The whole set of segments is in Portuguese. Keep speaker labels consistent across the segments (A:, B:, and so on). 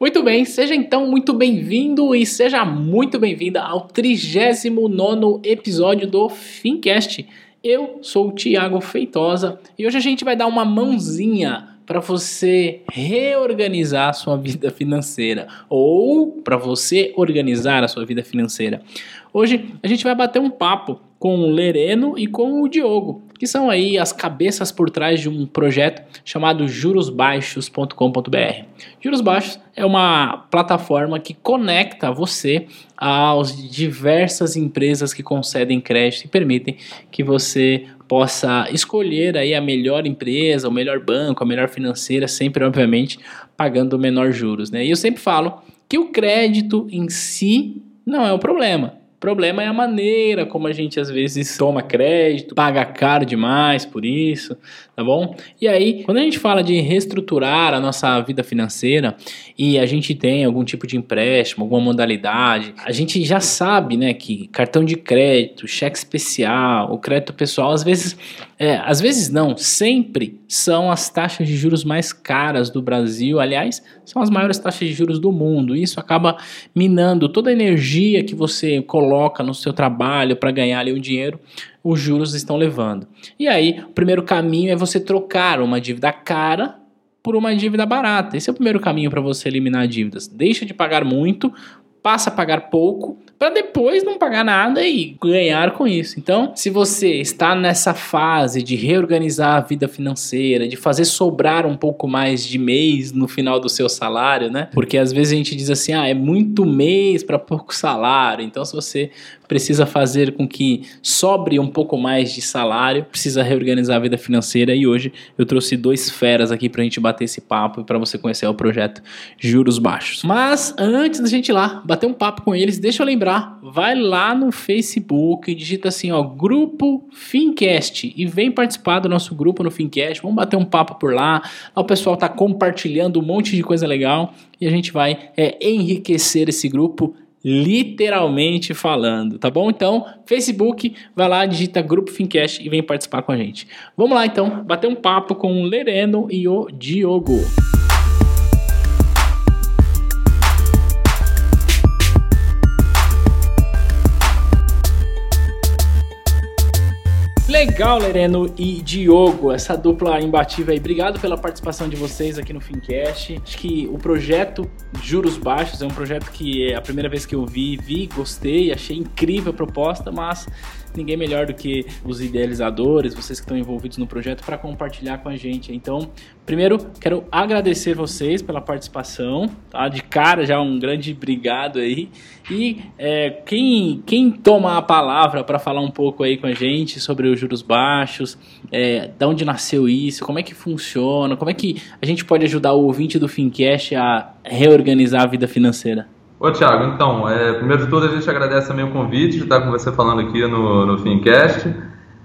A: Muito bem, seja então muito bem-vindo e seja muito bem-vinda ao 39 episódio do Fincast. Eu sou o Tiago Feitosa e hoje a gente vai dar uma mãozinha para você reorganizar a sua vida financeira ou para você organizar a sua vida financeira. Hoje a gente vai bater um papo com o Lereno e com o Diogo, que são aí as cabeças por trás de um projeto chamado jurosbaixos.com.br. Juros Baixos é uma plataforma que conecta você às diversas empresas que concedem crédito e permitem que você possa escolher aí a melhor empresa, o melhor banco, a melhor financeira, sempre obviamente pagando menor juros, né? E eu sempre falo que o crédito em si não é o problema. Problema é a maneira como a gente às vezes toma crédito, paga caro demais por isso, tá bom? E aí, quando a gente fala de reestruturar a nossa vida financeira e a gente tem algum tipo de empréstimo, alguma modalidade, a gente já sabe, né, que cartão de crédito, cheque especial, o crédito pessoal, às vezes, é, às vezes não, sempre são as taxas de juros mais caras do Brasil. Aliás, são as maiores taxas de juros do mundo. Isso acaba minando toda a energia que você coloca no seu trabalho para ganhar ali o dinheiro, os juros estão levando. E aí, o primeiro caminho é você trocar uma dívida cara por uma dívida barata. Esse é o primeiro caminho para você eliminar dívidas. Deixa de pagar muito, passa a pagar pouco para depois não pagar nada e ganhar com isso. Então, se você está nessa fase de reorganizar a vida financeira, de fazer sobrar um pouco mais de mês no final do seu salário, né? Porque às vezes a gente diz assim: "Ah, é muito mês para pouco salário". Então, se você precisa fazer com que sobre um pouco mais de salário, precisa reorganizar a vida financeira e hoje eu trouxe dois feras aqui para a gente bater esse papo e para você conhecer o projeto Juros Baixos. Mas antes da gente ir lá bater um papo com eles, deixa eu lembrar, vai lá no Facebook, digita assim, ó, grupo Fincast e vem participar do nosso grupo no Fincast. Vamos bater um papo por lá. O pessoal tá compartilhando um monte de coisa legal e a gente vai é, enriquecer esse grupo literalmente falando, tá bom? Então, Facebook, vai lá, digita Grupo Fincast e vem participar com a gente. Vamos lá então, bater um papo com o Lereno e o Diogo. Legal, Lereno e Diogo, essa dupla imbatível aí. Obrigado pela participação de vocês aqui no Fincast. Acho que o projeto Juros Baixos é um projeto que é a primeira vez que eu vi, vi, gostei, achei incrível a proposta, mas ninguém melhor do que os idealizadores, vocês que estão envolvidos no projeto, para compartilhar com a gente. Então, primeiro, quero agradecer vocês pela participação, tá? De cara, já um grande obrigado aí. E é, quem, quem toma a palavra para falar um pouco aí com a gente sobre os juros baixos, é, da onde nasceu isso, como é que funciona, como é que a gente pode ajudar o ouvinte do Fincast a reorganizar a vida financeira?
B: Ô, Thiago, então, é, primeiro de tudo, a gente agradece também o convite de estar com você falando aqui no, no Fincast.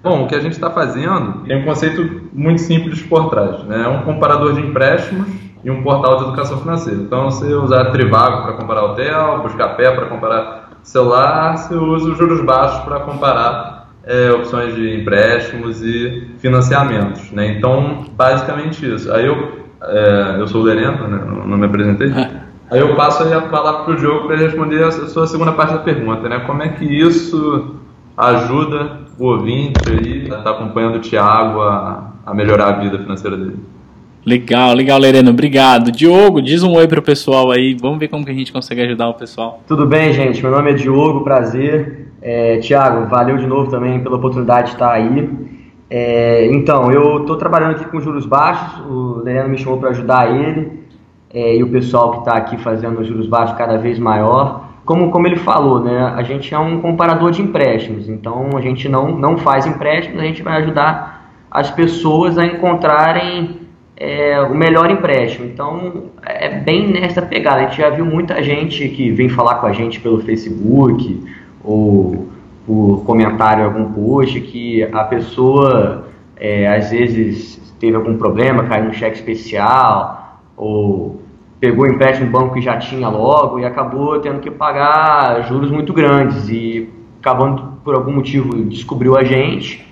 B: Bom, o que a gente está fazendo tem um conceito muito simples por trás. Né? É um comparador de empréstimos e um portal de educação financeira. Então, você usar Trivago para comparar hotel, Buscapé para comparar celular, você usa os juros baixos para comparar é, opções de empréstimos e financiamentos. Né? Então, basicamente isso. Aí eu, é, eu sou o Lerento, né? não, não me apresentei. Aí eu passo a palavra para o Diogo para ele responder a sua segunda parte da pergunta, né? Como é que isso ajuda o ouvinte aí a estar tá acompanhando o Thiago a, a melhorar a vida financeira dele?
A: Legal, legal, Lereno, obrigado. Diogo, diz um oi pro pessoal aí, vamos ver como que a gente consegue ajudar o pessoal.
C: Tudo bem, gente, meu nome é Diogo, prazer. É, Tiago, valeu de novo também pela oportunidade de estar aí. É, então, eu estou trabalhando aqui com juros baixos, o Lereno me chamou para ajudar ele é, e o pessoal que está aqui fazendo os juros baixos cada vez maior. Como, como ele falou, né, a gente é um comparador de empréstimos, então a gente não, não faz empréstimos, a gente vai ajudar as pessoas a encontrarem é, o melhor empréstimo. Então é bem nessa pegada. A gente já viu muita gente que vem falar com a gente pelo Facebook ou por comentário em algum post que a pessoa é, às vezes teve algum problema, caiu no cheque especial ou pegou empréstimo no banco que já tinha logo e acabou tendo que pagar juros muito grandes e acabando por algum motivo descobriu a gente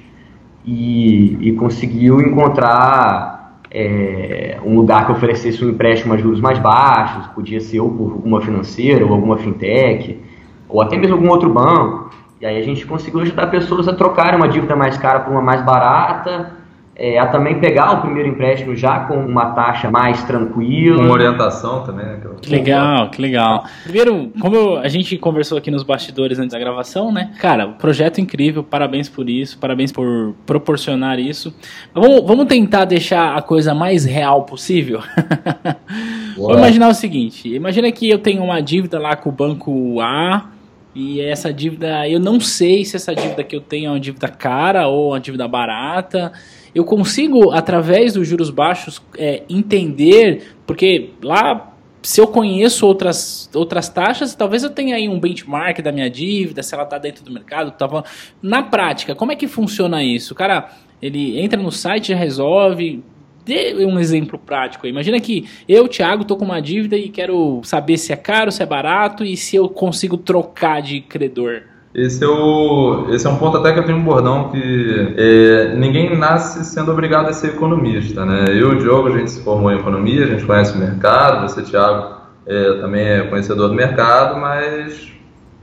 C: e, e conseguiu encontrar é, um lugar que oferecesse um empréstimo a juros mais baixos, podia ser ou por alguma financeira ou alguma fintech, ou até mesmo algum outro banco. E aí a gente conseguiu ajudar pessoas a trocarem uma dívida mais cara por uma mais barata, é, a também pegar o primeiro empréstimo já com uma taxa mais tranquila.
B: Com orientação também, né?
A: Que legal, que legal. Primeiro, como a gente conversou aqui nos bastidores antes da gravação, né? Cara, projeto incrível, parabéns por isso, parabéns por proporcionar isso. Vamos, vamos tentar deixar a coisa mais real possível? Vamos imaginar o seguinte: imagina que eu tenho uma dívida lá com o banco A. E essa dívida, eu não sei se essa dívida que eu tenho é uma dívida cara ou uma dívida barata eu consigo, através dos juros baixos, é, entender, porque lá se eu conheço outras, outras taxas, talvez eu tenha aí um benchmark da minha dívida, se ela está dentro do mercado. Tá Na prática, como é que funciona isso? O cara, ele entra no site e resolve. Dê um exemplo prático. Imagina que eu, Thiago, estou com uma dívida e quero saber se é caro, se é barato e se eu consigo trocar de credor.
B: Esse é, o, esse é um ponto até que eu tenho um bordão que é, ninguém nasce sendo obrigado a ser economista, né? Eu o Diogo, a gente se formou em economia, a gente conhece o mercado, você, Thiago, é, também é conhecedor do mercado, mas,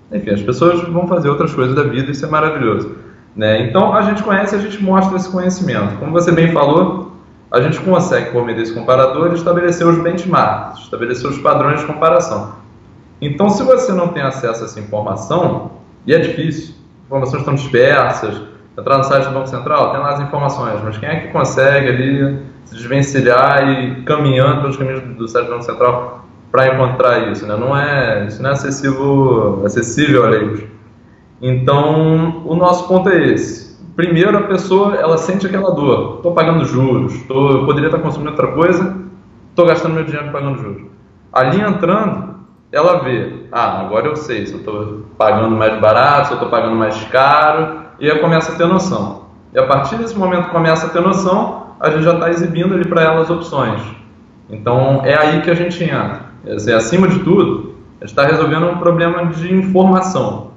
B: enfim, as pessoas vão fazer outras coisas da vida e isso é maravilhoso. Né? Então, a gente conhece e a gente mostra esse conhecimento. Como você bem falou, a gente consegue, por meio desse comparador, estabelecer os benchmarks, estabelecer os padrões de comparação. Então, se você não tem acesso a essa informação, e é difícil. Informações estão dispersas. Entrar no site do Banco Central, tem lá as informações, mas quem é que consegue ali se desvencilhar e caminhando pelos caminhos do site do Banco Central para encontrar isso? Né? Não é, isso não é acessível, acessível a leigos. Então, o nosso ponto é esse. Primeiro, a pessoa ela sente aquela dor. Estou pagando juros, tô, eu poderia estar consumindo outra coisa, estou gastando meu dinheiro pagando juros. Ali entrando, ela vê, ah, agora eu sei se eu estou pagando mais barato, se eu estou pagando mais caro, e aí começa a ter noção. E a partir desse momento começa a ter noção, a gente já está exibindo ali para ela as opções. Então é aí que a gente entra. Dizer, acima de tudo, a gente está resolvendo um problema de informação,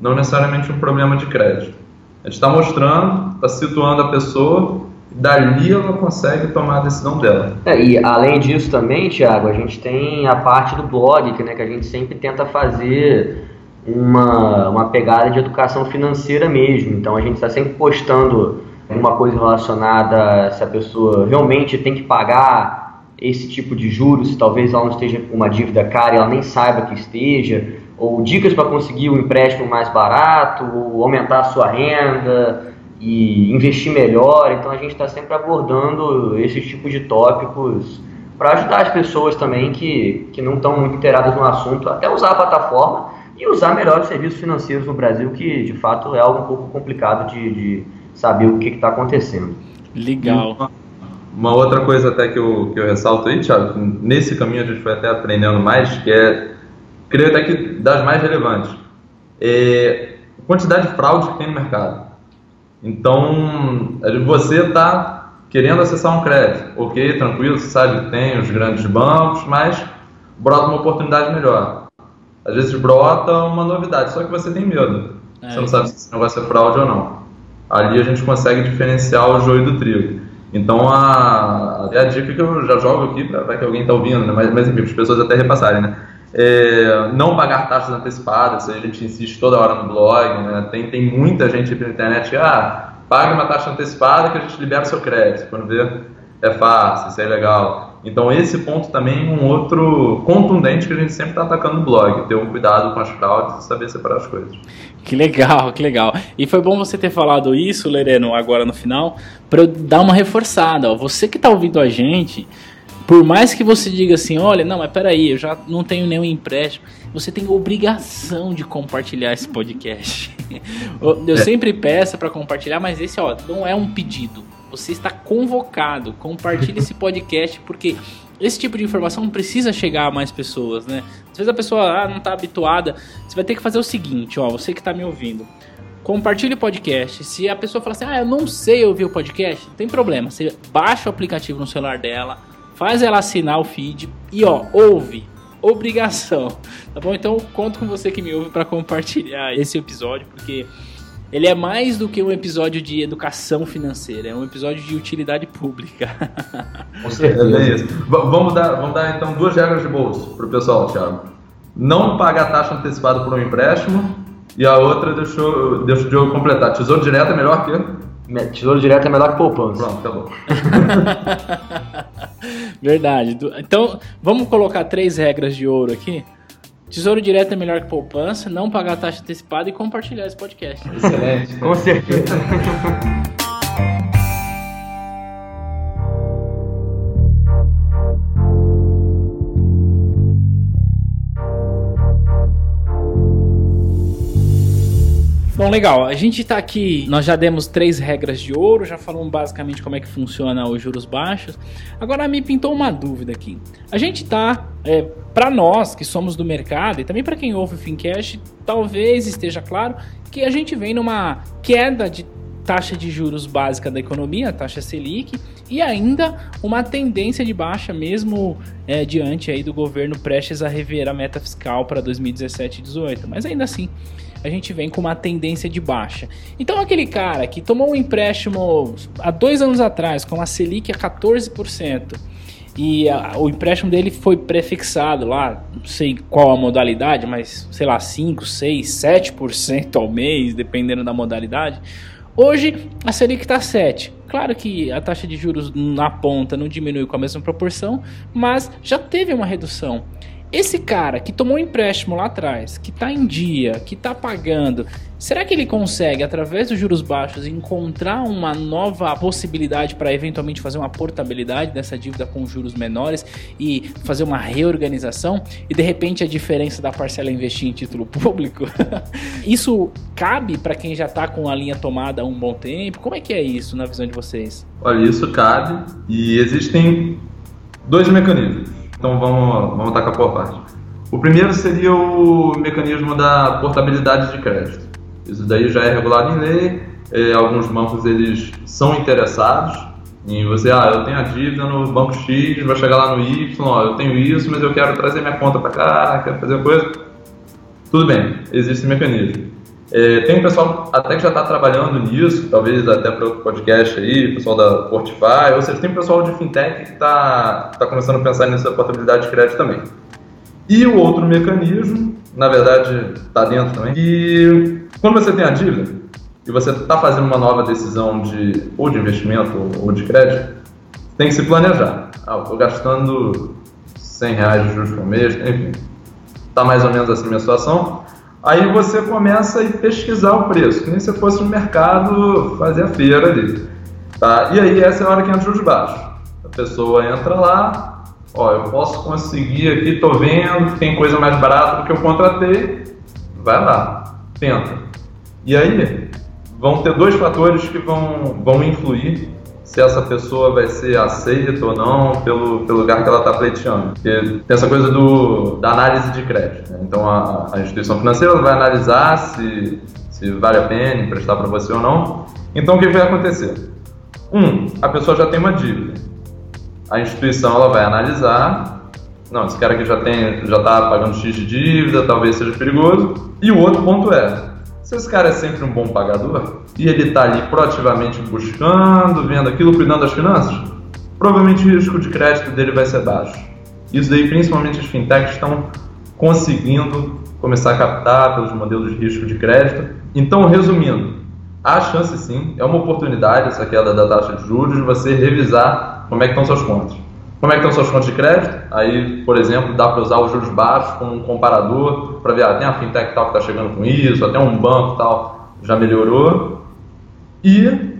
B: não necessariamente um problema de crédito. A gente está mostrando, está situando a pessoa dali ela consegue tomar a decisão dela.
C: É, e além disso também, Thiago, a gente tem a parte do blog, que, né, que a gente sempre tenta fazer uma, uma pegada de educação financeira mesmo. Então a gente está sempre postando uma coisa relacionada se a pessoa realmente tem que pagar esse tipo de juros, se talvez ela não esteja com uma dívida cara e ela nem saiba que esteja, ou dicas para conseguir um empréstimo mais barato, ou aumentar a sua renda, e investir melhor. Então a gente está sempre abordando esses tipos de tópicos para ajudar as pessoas também que, que não estão muito inteiradas no assunto, até usar a plataforma e usar melhor os serviços financeiros no Brasil, que de fato é algo um pouco complicado de, de saber o que está acontecendo.
A: Legal.
B: Uma, uma, outra coisa até que eu, que eu ressalto aí, Thiago, nesse caminho a gente foi até aprendendo mais, que é, creio até que das mais relevantes, é a quantidade de fraude que tem no mercado. Então, você está querendo acessar um crédito, ok, tranquilo, você sabe que tem os grandes bancos, mas brota uma oportunidade melhor. Às vezes brota uma novidade, só que você tem medo. É, você não sabe se esse negócio é fraude ou não. Ali a gente consegue diferenciar o joio do trigo. Então, a, a dica que eu já jogo aqui, para que alguém está ouvindo, né? mas, mas enfim, as pessoas até repassarem, né? É, não pagar taxas antecipadas, a gente insiste toda hora no blog, né? tem, tem muita gente pela internet, ah, pague uma taxa antecipada que a gente libera o seu crédito, quando vê é fácil, isso é legal. Então esse ponto também é um outro contundente que a gente sempre está atacando no blog, ter um cuidado com as fraudes e saber separar as coisas.
A: Que legal, que legal. E foi bom você ter falado isso, Lereno, agora no final, para eu dar uma reforçada. Ó. Você que está ouvindo a gente, por mais que você diga assim, olha, não, mas peraí, eu já não tenho nenhum empréstimo, você tem obrigação de compartilhar esse podcast. eu sempre peço para compartilhar, mas esse ó, não é um pedido. Você está convocado. Compartilhe esse podcast porque esse tipo de informação precisa chegar a mais pessoas, né? Às vezes a pessoa ah, não está habituada. Você vai ter que fazer o seguinte, ó, você que está me ouvindo. Compartilhe o podcast. Se a pessoa falar assim, ah, eu não sei ouvir o podcast, não tem problema. Você baixa o aplicativo no celular dela, faz ela assinar o feed e ó, ouve. Obrigação, tá bom? Então conto com você que me ouve para compartilhar esse episódio, porque ele é mais do que um episódio de educação financeira, é um episódio de utilidade pública.
B: Com certeza. É isso. Vamos dar, vamos dar então duas regras de bolso para o pessoal, Thiago. Não pagar taxa antecipada por um empréstimo e a outra, deixa, eu, deixa o Diogo completar. Tesouro direto é melhor que?
C: Tesouro direto é melhor que poupança.
B: Pronto, acabou.
A: Verdade. Então, vamos colocar três regras de ouro aqui? Tesouro direto é melhor que poupança, não pagar taxa antecipada e compartilhar esse podcast.
B: Excelente.
C: Com certeza.
A: Bom, legal. A gente está aqui, nós já demos três regras de ouro, já falamos basicamente como é que funciona os juros baixos. Agora me pintou uma dúvida aqui. A gente está, é, para nós que somos do mercado e também para quem ouve o Fincast, talvez esteja claro que a gente vem numa queda de taxa de juros básica da economia, taxa Selic, e ainda uma tendência de baixa mesmo é, diante aí do governo prestes a rever a meta fiscal para 2017 e 2018. Mas ainda assim, a gente vem com uma tendência de baixa. Então, aquele cara que tomou um empréstimo há dois anos atrás com a Selic a 14% e a, o empréstimo dele foi prefixado lá, não sei qual a modalidade, mas sei lá, 5, 6, 7% ao mês, dependendo da modalidade. Hoje a Selic está 7. Claro que a taxa de juros na ponta não diminui com a mesma proporção, mas já teve uma redução. Esse cara que tomou um empréstimo lá atrás, que está em dia, que está pagando, será que ele consegue, através dos juros baixos, encontrar uma nova possibilidade para eventualmente fazer uma portabilidade dessa dívida com juros menores e fazer uma reorganização? E de repente a diferença da parcela investir em título público? isso cabe para quem já está com a linha tomada há um bom tempo? Como é que é isso na visão de vocês?
B: Olha, isso cabe e existem dois mecanismos. Então vamos, vamos tacar por parte. O primeiro seria o mecanismo da portabilidade de crédito. Isso daí já é regulado em lei. É, alguns bancos eles são interessados em você, ah, eu tenho a dívida no banco X, vai chegar lá no Y, ó, eu tenho isso, mas eu quero trazer minha conta para cá, quero fazer coisa. Tudo bem, existe esse mecanismo. É, tem um pessoal até que já está trabalhando nisso, talvez até para outro podcast aí, pessoal da Portify, ou seja, tem um pessoal de fintech que está tá começando a pensar nessa portabilidade de crédito também. E o outro mecanismo, na verdade, está dentro também, que quando você tem a dívida e você está fazendo uma nova decisão de ou de investimento ou de crédito, tem que se planejar. Ah, estou gastando 100 reais de juros por mês, enfim, está mais ou menos assim a minha situação Aí você começa a pesquisar o preço, que nem se fosse no mercado fazer a feira ali. Tá? E aí essa é a hora que entra os baixos. A pessoa entra lá, ó, eu posso conseguir aqui, tô vendo, tem coisa mais barata do que eu contratei, vai lá, tenta. E aí vão ter dois fatores que vão, vão influir se essa pessoa vai ser aceita ou não pelo, pelo lugar que ela está pleiteando. Porque tem essa coisa do, da análise de crédito. Né? Então a, a, instituição financeira vai analisar se, se vale a pena emprestar para você ou não. Então o que vai acontecer? Um, a pessoa já tem uma dívida. A instituição ela vai analisar. Não, esse cara aqui já tem, já está pagando X de dívida, talvez seja perigoso. E o outro ponto é, se esse cara é sempre um bom pagador e ele está ali proativamente buscando, vendo aquilo, cuidando das finanças, provavelmente o risco de crédito dele vai ser baixo. Isso daí, principalmente as fintechs estão conseguindo começar a captar pelos modelos de risco de crédito. Então, resumindo, há chance sim, é uma oportunidade essa queda da taxa de juros de você revisar como é que estão suas contas. Como é que estão suas contas de crédito? Aí, por exemplo, dá para usar os juros baixos como um comparador para ver, ah, tem a fintech tal que está chegando com isso, até um banco tal já melhorou. E,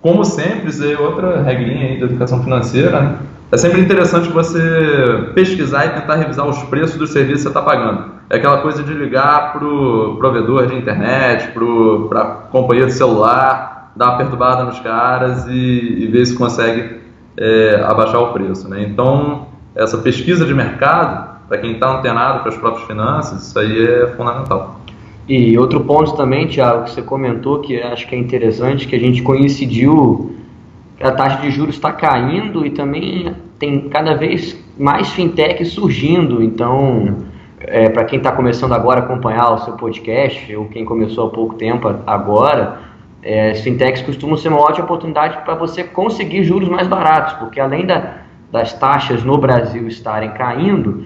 B: como sempre, isso é outra regrinha aí da educação financeira, né? É sempre interessante você pesquisar e tentar revisar os preços dos serviços que você está pagando. É aquela coisa de ligar para o provedor de internet, para a companhia de celular, dar uma perturbada nos caras e, e ver se consegue é, abaixar o preço. Né? Então, essa pesquisa de mercado, para quem está antenado para as próprias finanças, isso aí é fundamental.
C: E outro ponto também, Tiago, que você comentou, que acho que é interessante, que a gente coincidiu, a taxa de juros está caindo e também tem cada vez mais fintech surgindo, então é, para quem está começando agora a acompanhar o seu podcast, ou quem começou há pouco tempo agora, é, as fintechs costumam ser uma ótima oportunidade para você conseguir juros mais baratos, porque além da, das taxas no Brasil estarem caindo,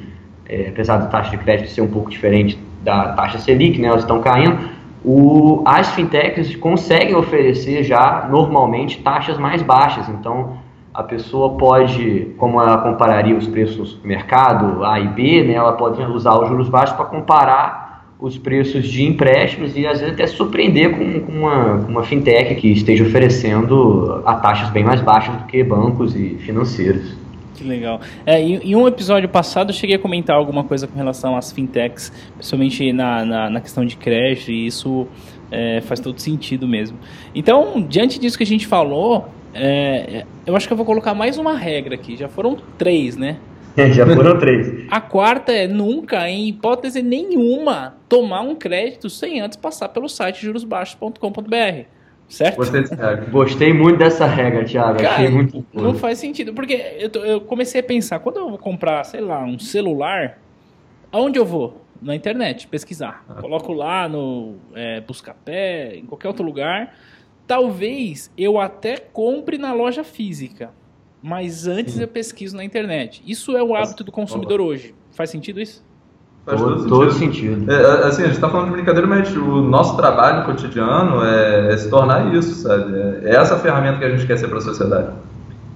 C: é, apesar da taxa de crédito ser um pouco diferente da taxa Selic, né, elas estão caindo, o, as fintechs conseguem oferecer já normalmente taxas mais baixas. Então, a pessoa pode, como ela compararia os preços no supermercado A e B, né, ela pode usar os juros baixos para comparar os preços de empréstimos e às vezes até surpreender com, com uma, uma fintech que esteja oferecendo a taxas bem mais baixas do que bancos e financeiros.
A: Que legal. É, em, em, um episódio passado eu cheguei a comentar alguma coisa com relação às fintechs, principalmente na, na, na questão de crédito, e isso é, faz todo sentido mesmo. Então, diante disso que a gente falou, é, eu acho que eu vou colocar mais uma regra aqui. Já foram três, né?
C: Já foram três.
A: A quarta é nunca, em hipótese nenhuma, tomar um crédito sem antes passar pelo site jurosbaixos.com.br. Certo?
C: Gostei. Gostei muito dessa regra, Thiago.
A: Cara, Achei muito Não faz sentido, porque eu, tô, eu comecei a pensar, quando eu vou comprar, sei lá, um celular, aonde eu vou? Na internet, pesquisar. Ah. Coloco lá no é, Buscapé, em qualquer outro lugar Talvez eu até compre na loja física, mas antes eu pesquiso na internet. Isso é o hábito do consumidor hoje. Faz sentido isso?
C: Faz todo, todo sentido. sentido.
B: É, assim, a gente está falando de brincadeira, mas o nosso trabalho cotidiano é, é se tornar isso, sabe? É, é essa ferramenta que a gente quer ser para a sociedade.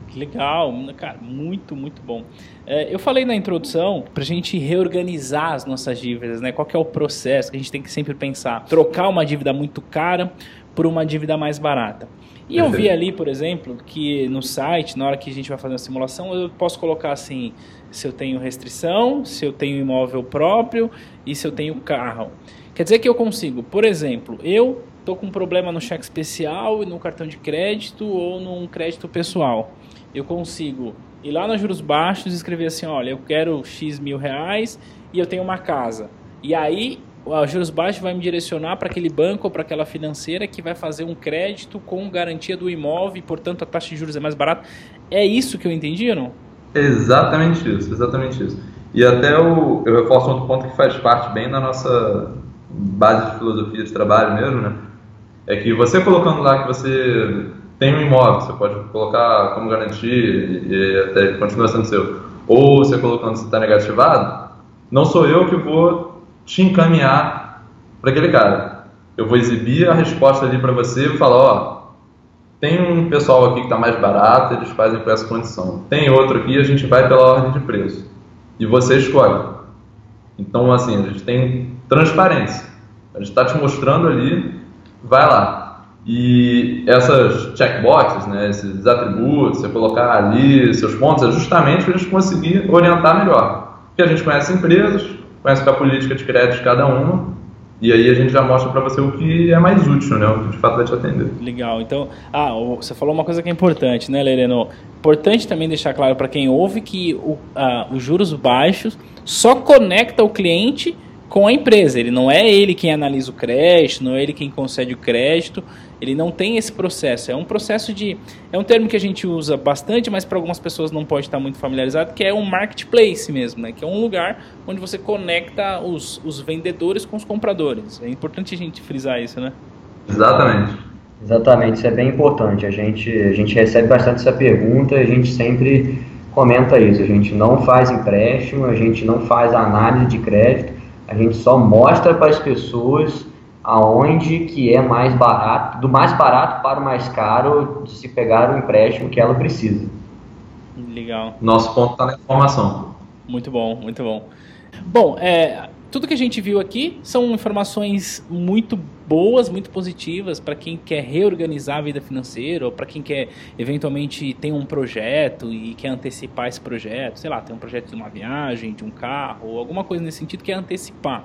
A: Que legal, cara, muito, muito bom. É, eu falei na introdução para a gente reorganizar as nossas dívidas, né? Qual é o processo que a gente tem que sempre pensar? Trocar uma dívida muito cara por uma dívida mais barata. E eu vi ali, por exemplo, que no site, na hora que a gente vai fazer uma simulação, eu posso colocar assim, se eu tenho restrição, se eu tenho imóvel próprio e se eu tenho carro. Quer dizer que eu consigo, por exemplo, eu estou com um problema no cheque especial e no cartão de crédito ou num crédito pessoal. Eu consigo ir lá nos juros baixos e escrever assim, olha, eu quero X mil reais e eu tenho uma casa. E aí o juros baixos vai me direcionar para aquele banco ou para aquela financeira que vai fazer um crédito com garantia do imóvel e, portanto, a taxa de juros é mais barata. É isso que eu entendi ou não?
B: Exatamente isso, exatamente isso. E até o, eu reforço outro ponto que faz parte bem da nossa base de filosofia de trabalho mesmo, né? É que você colocando lá que você tem um imóvel, você pode colocar como garantia e até continua sendo seu, ou você colocando que está negativado, não sou eu que vou te encaminhar para aquele cara. Eu vou exibir a resposta ali para você e falar, ó, tem um pessoal aqui que está mais barato, eles fazem por essa condição. Tem outro aqui, a gente vai pela ordem de preço. E você escolhe. Então, assim, a gente tem transparência. A gente está te mostrando ali, vai lá. E essas checkboxes, né, esses atributos, você colocar ali seus pontos, é justamente para a gente conseguir orientar melhor. Porque a gente conhece empresas, conhece a política de crédito de cada uma, e aí a gente já mostra para você o que é mais útil, né? O que de fato vai te atender.
A: Legal. Então, ah, você falou uma coisa que é importante, né, Lereno? Importante também deixar claro para quem ouve que o, ah, os juros baixos só conecta o cliente com a empresa. Ele não é ele quem analisa o crédito, não é ele quem concede o crédito. Ele não tem esse processo. É um processo de. É um termo que a gente usa bastante, mas para algumas pessoas não pode estar muito familiarizado, que é um marketplace mesmo, né? Que é um lugar onde você conecta os, os vendedores com os compradores. É importante a gente frisar isso, né?
B: Exatamente.
C: Exatamente, isso é bem importante. A gente, a gente recebe bastante essa pergunta e a gente sempre comenta isso. A gente não faz empréstimo, a gente não faz análise de crédito, a gente só mostra para as pessoas aonde que é mais barato, do mais barato para o mais caro de se pegar o empréstimo que ela precisa.
A: Legal.
B: Nosso ponto está na informação.
A: Muito bom, muito bom. Bom, é, tudo que a gente viu aqui são informações muito boas, muito positivas para quem quer reorganizar a vida financeira ou para quem quer eventualmente tem um projeto e quer antecipar esse projeto, sei lá, tem um projeto de uma viagem, de um carro, ou alguma coisa nesse sentido que é antecipar.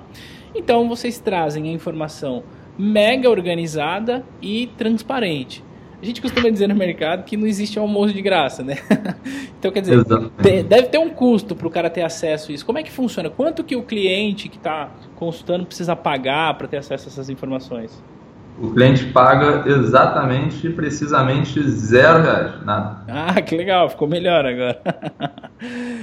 A: Então vocês trazem a informação mega organizada e transparente. A gente costuma dizer no mercado que não existe almoço de graça, né? então, quer dizer, deve ter um custo para o cara ter acesso a isso. Como é que funciona? Quanto que o cliente que está consultando precisa pagar para ter acesso a essas informações?
B: O cliente paga exatamente, precisamente zero reais, nada.
A: Ah, que legal, ficou melhor agora.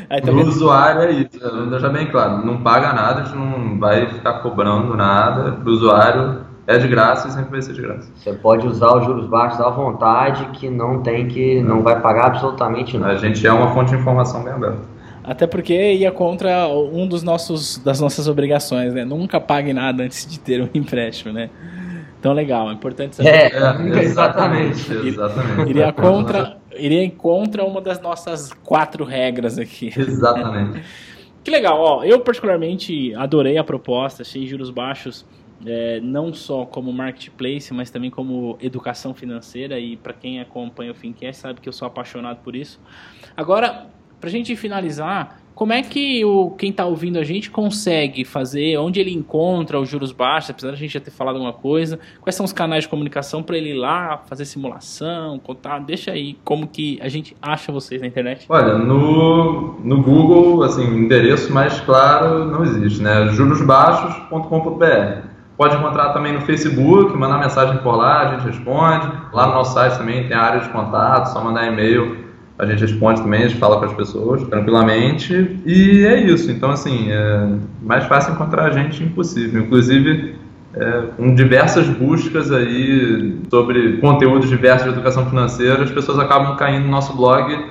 B: Para o usuário é isso, vou deixar bem claro, não paga nada, a gente não vai ficar cobrando nada, para o usuário é de graça e sempre vai ser de graça.
C: Você pode usar os juros baixos à vontade, que não tem que, não vai pagar absolutamente nada.
B: A gente é uma fonte de informação bem aberta.
A: Até porque ia contra um dos nossos das nossas obrigações, né? Nunca pague nada antes de ter um empréstimo, né? Então legal, é importante
C: saber. É, é exatamente.
B: exatamente.
A: Iria contra, iria contra uma das nossas quatro regras aqui.
B: Exatamente.
A: que legal, ó. Eu particularmente adorei a proposta, achei juros baixos é, não só como marketplace, mas também como educação financeira. E para quem acompanha o Fincast sabe que eu sou apaixonado por isso. Agora, para a gente finalizar, como é que o, quem está ouvindo a gente consegue fazer, onde ele encontra os juros baixos, apesar de a gente já ter falado alguma coisa, quais são os canais de comunicação para ele ir lá, fazer simulação, contar, deixa aí como que a gente acha vocês na internet.
B: Olha, no, no Google, assim, endereço mais claro não existe, né? jurosbaixos.com.br. Pode encontrar também no Facebook, mandar mensagem por lá, a gente responde. Lá no nosso site também tem a área de contato, só mandar e-mail, a gente responde também, a gente fala com as pessoas tranquilamente. E é isso. Então, assim, é mais fácil encontrar a gente impossível. Inclusive, é, com diversas buscas aí sobre conteúdos diversos de educação financeira, as pessoas acabam caindo no nosso blog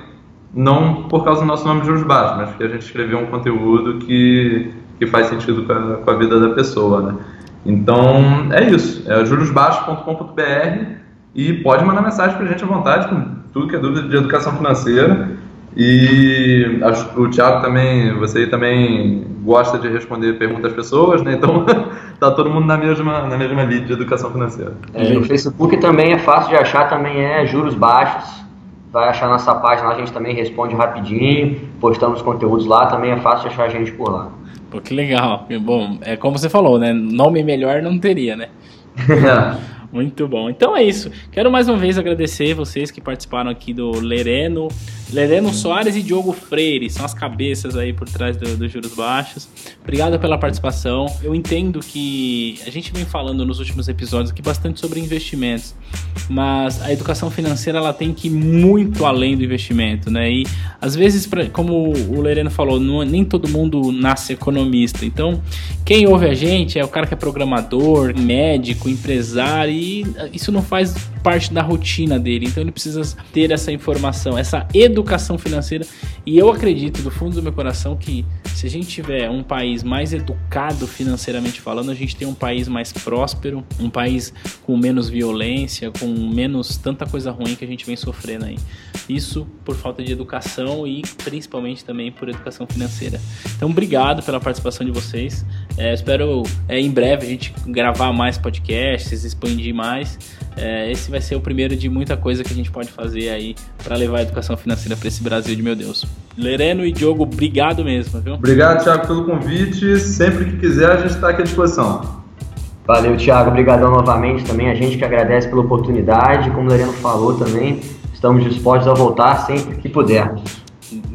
B: não por causa do nosso nome de juros baixos, mas porque a gente escreveu um conteúdo que, que faz sentido com a, com a vida da pessoa, né? Então é isso, é jurosbaixos.com.br e pode mandar mensagem para a gente à vontade com tudo que é dúvida de educação financeira. E o Thiago também, você também gosta de responder perguntas às pessoas, né? Então tá todo mundo na mesma, na mesma linha de educação financeira.
C: É, no Facebook também é fácil de achar, também é juros baixos. Vai achar nossa página lá, a gente também responde rapidinho, postamos conteúdos lá, também é fácil de achar a gente por lá.
A: Pô, que legal. Bom, é como você falou, né? Nome melhor não teria, né? Muito bom. Então é isso. Quero mais uma vez agradecer vocês que participaram aqui do Lereno, Lereno Soares e Diogo Freire. São as cabeças aí por trás dos do Juros Baixos. Obrigado pela participação. Eu entendo que a gente vem falando nos últimos episódios aqui bastante sobre investimentos, mas a educação financeira ela tem que ir muito além do investimento, né? E às vezes, como o Lereno falou, não, nem todo mundo nasce economista. Então, quem ouve a gente é o cara que é programador, médico, empresário e isso não faz parte da rotina dele. Então ele precisa ter essa informação, essa educação financeira. E eu acredito do fundo do meu coração que se a gente tiver um país mais educado financeiramente falando, a gente tem um país mais próspero, um país com menos violência, com menos tanta coisa ruim que a gente vem sofrendo aí. Isso por falta de educação e principalmente também por educação financeira. Então, obrigado pela participação de vocês. É, espero é, em breve a gente gravar mais podcasts, expandir mais. É, esse vai ser o primeiro de muita coisa que a gente pode fazer aí para levar a educação financeira para esse Brasil de meu Deus. Lereno e Diogo, obrigado mesmo, viu?
B: Obrigado, Thiago, pelo convite. Sempre que quiser, a gente está aqui à disposição.
C: Valeu, Thiago. Obrigadão novamente também. A gente que agradece pela oportunidade. Como o Lereno falou também, estamos dispostos a voltar sempre que pudermos.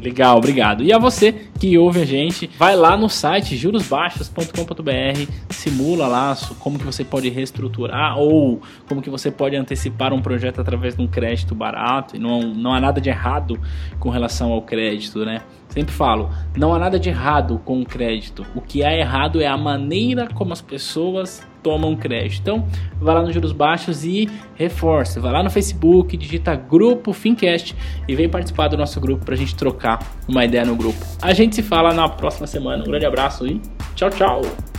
A: Legal, obrigado. E a você que ouve a gente, vai lá no site jurosbaixos.com.br, simula lá como que você pode reestruturar ou como que você pode antecipar um projeto através de um crédito barato. E não, não há nada de errado com relação ao crédito, né? Sempre falo, não há nada de errado com o crédito. O que há errado é a maneira como as pessoas tomam crédito. Então, vai lá no Juros Baixos e reforce. Vai lá no Facebook, digita Grupo Fincast e vem participar do nosso grupo para a gente trocar uma ideia no grupo. A gente se fala na próxima semana. Um grande abraço e tchau, tchau!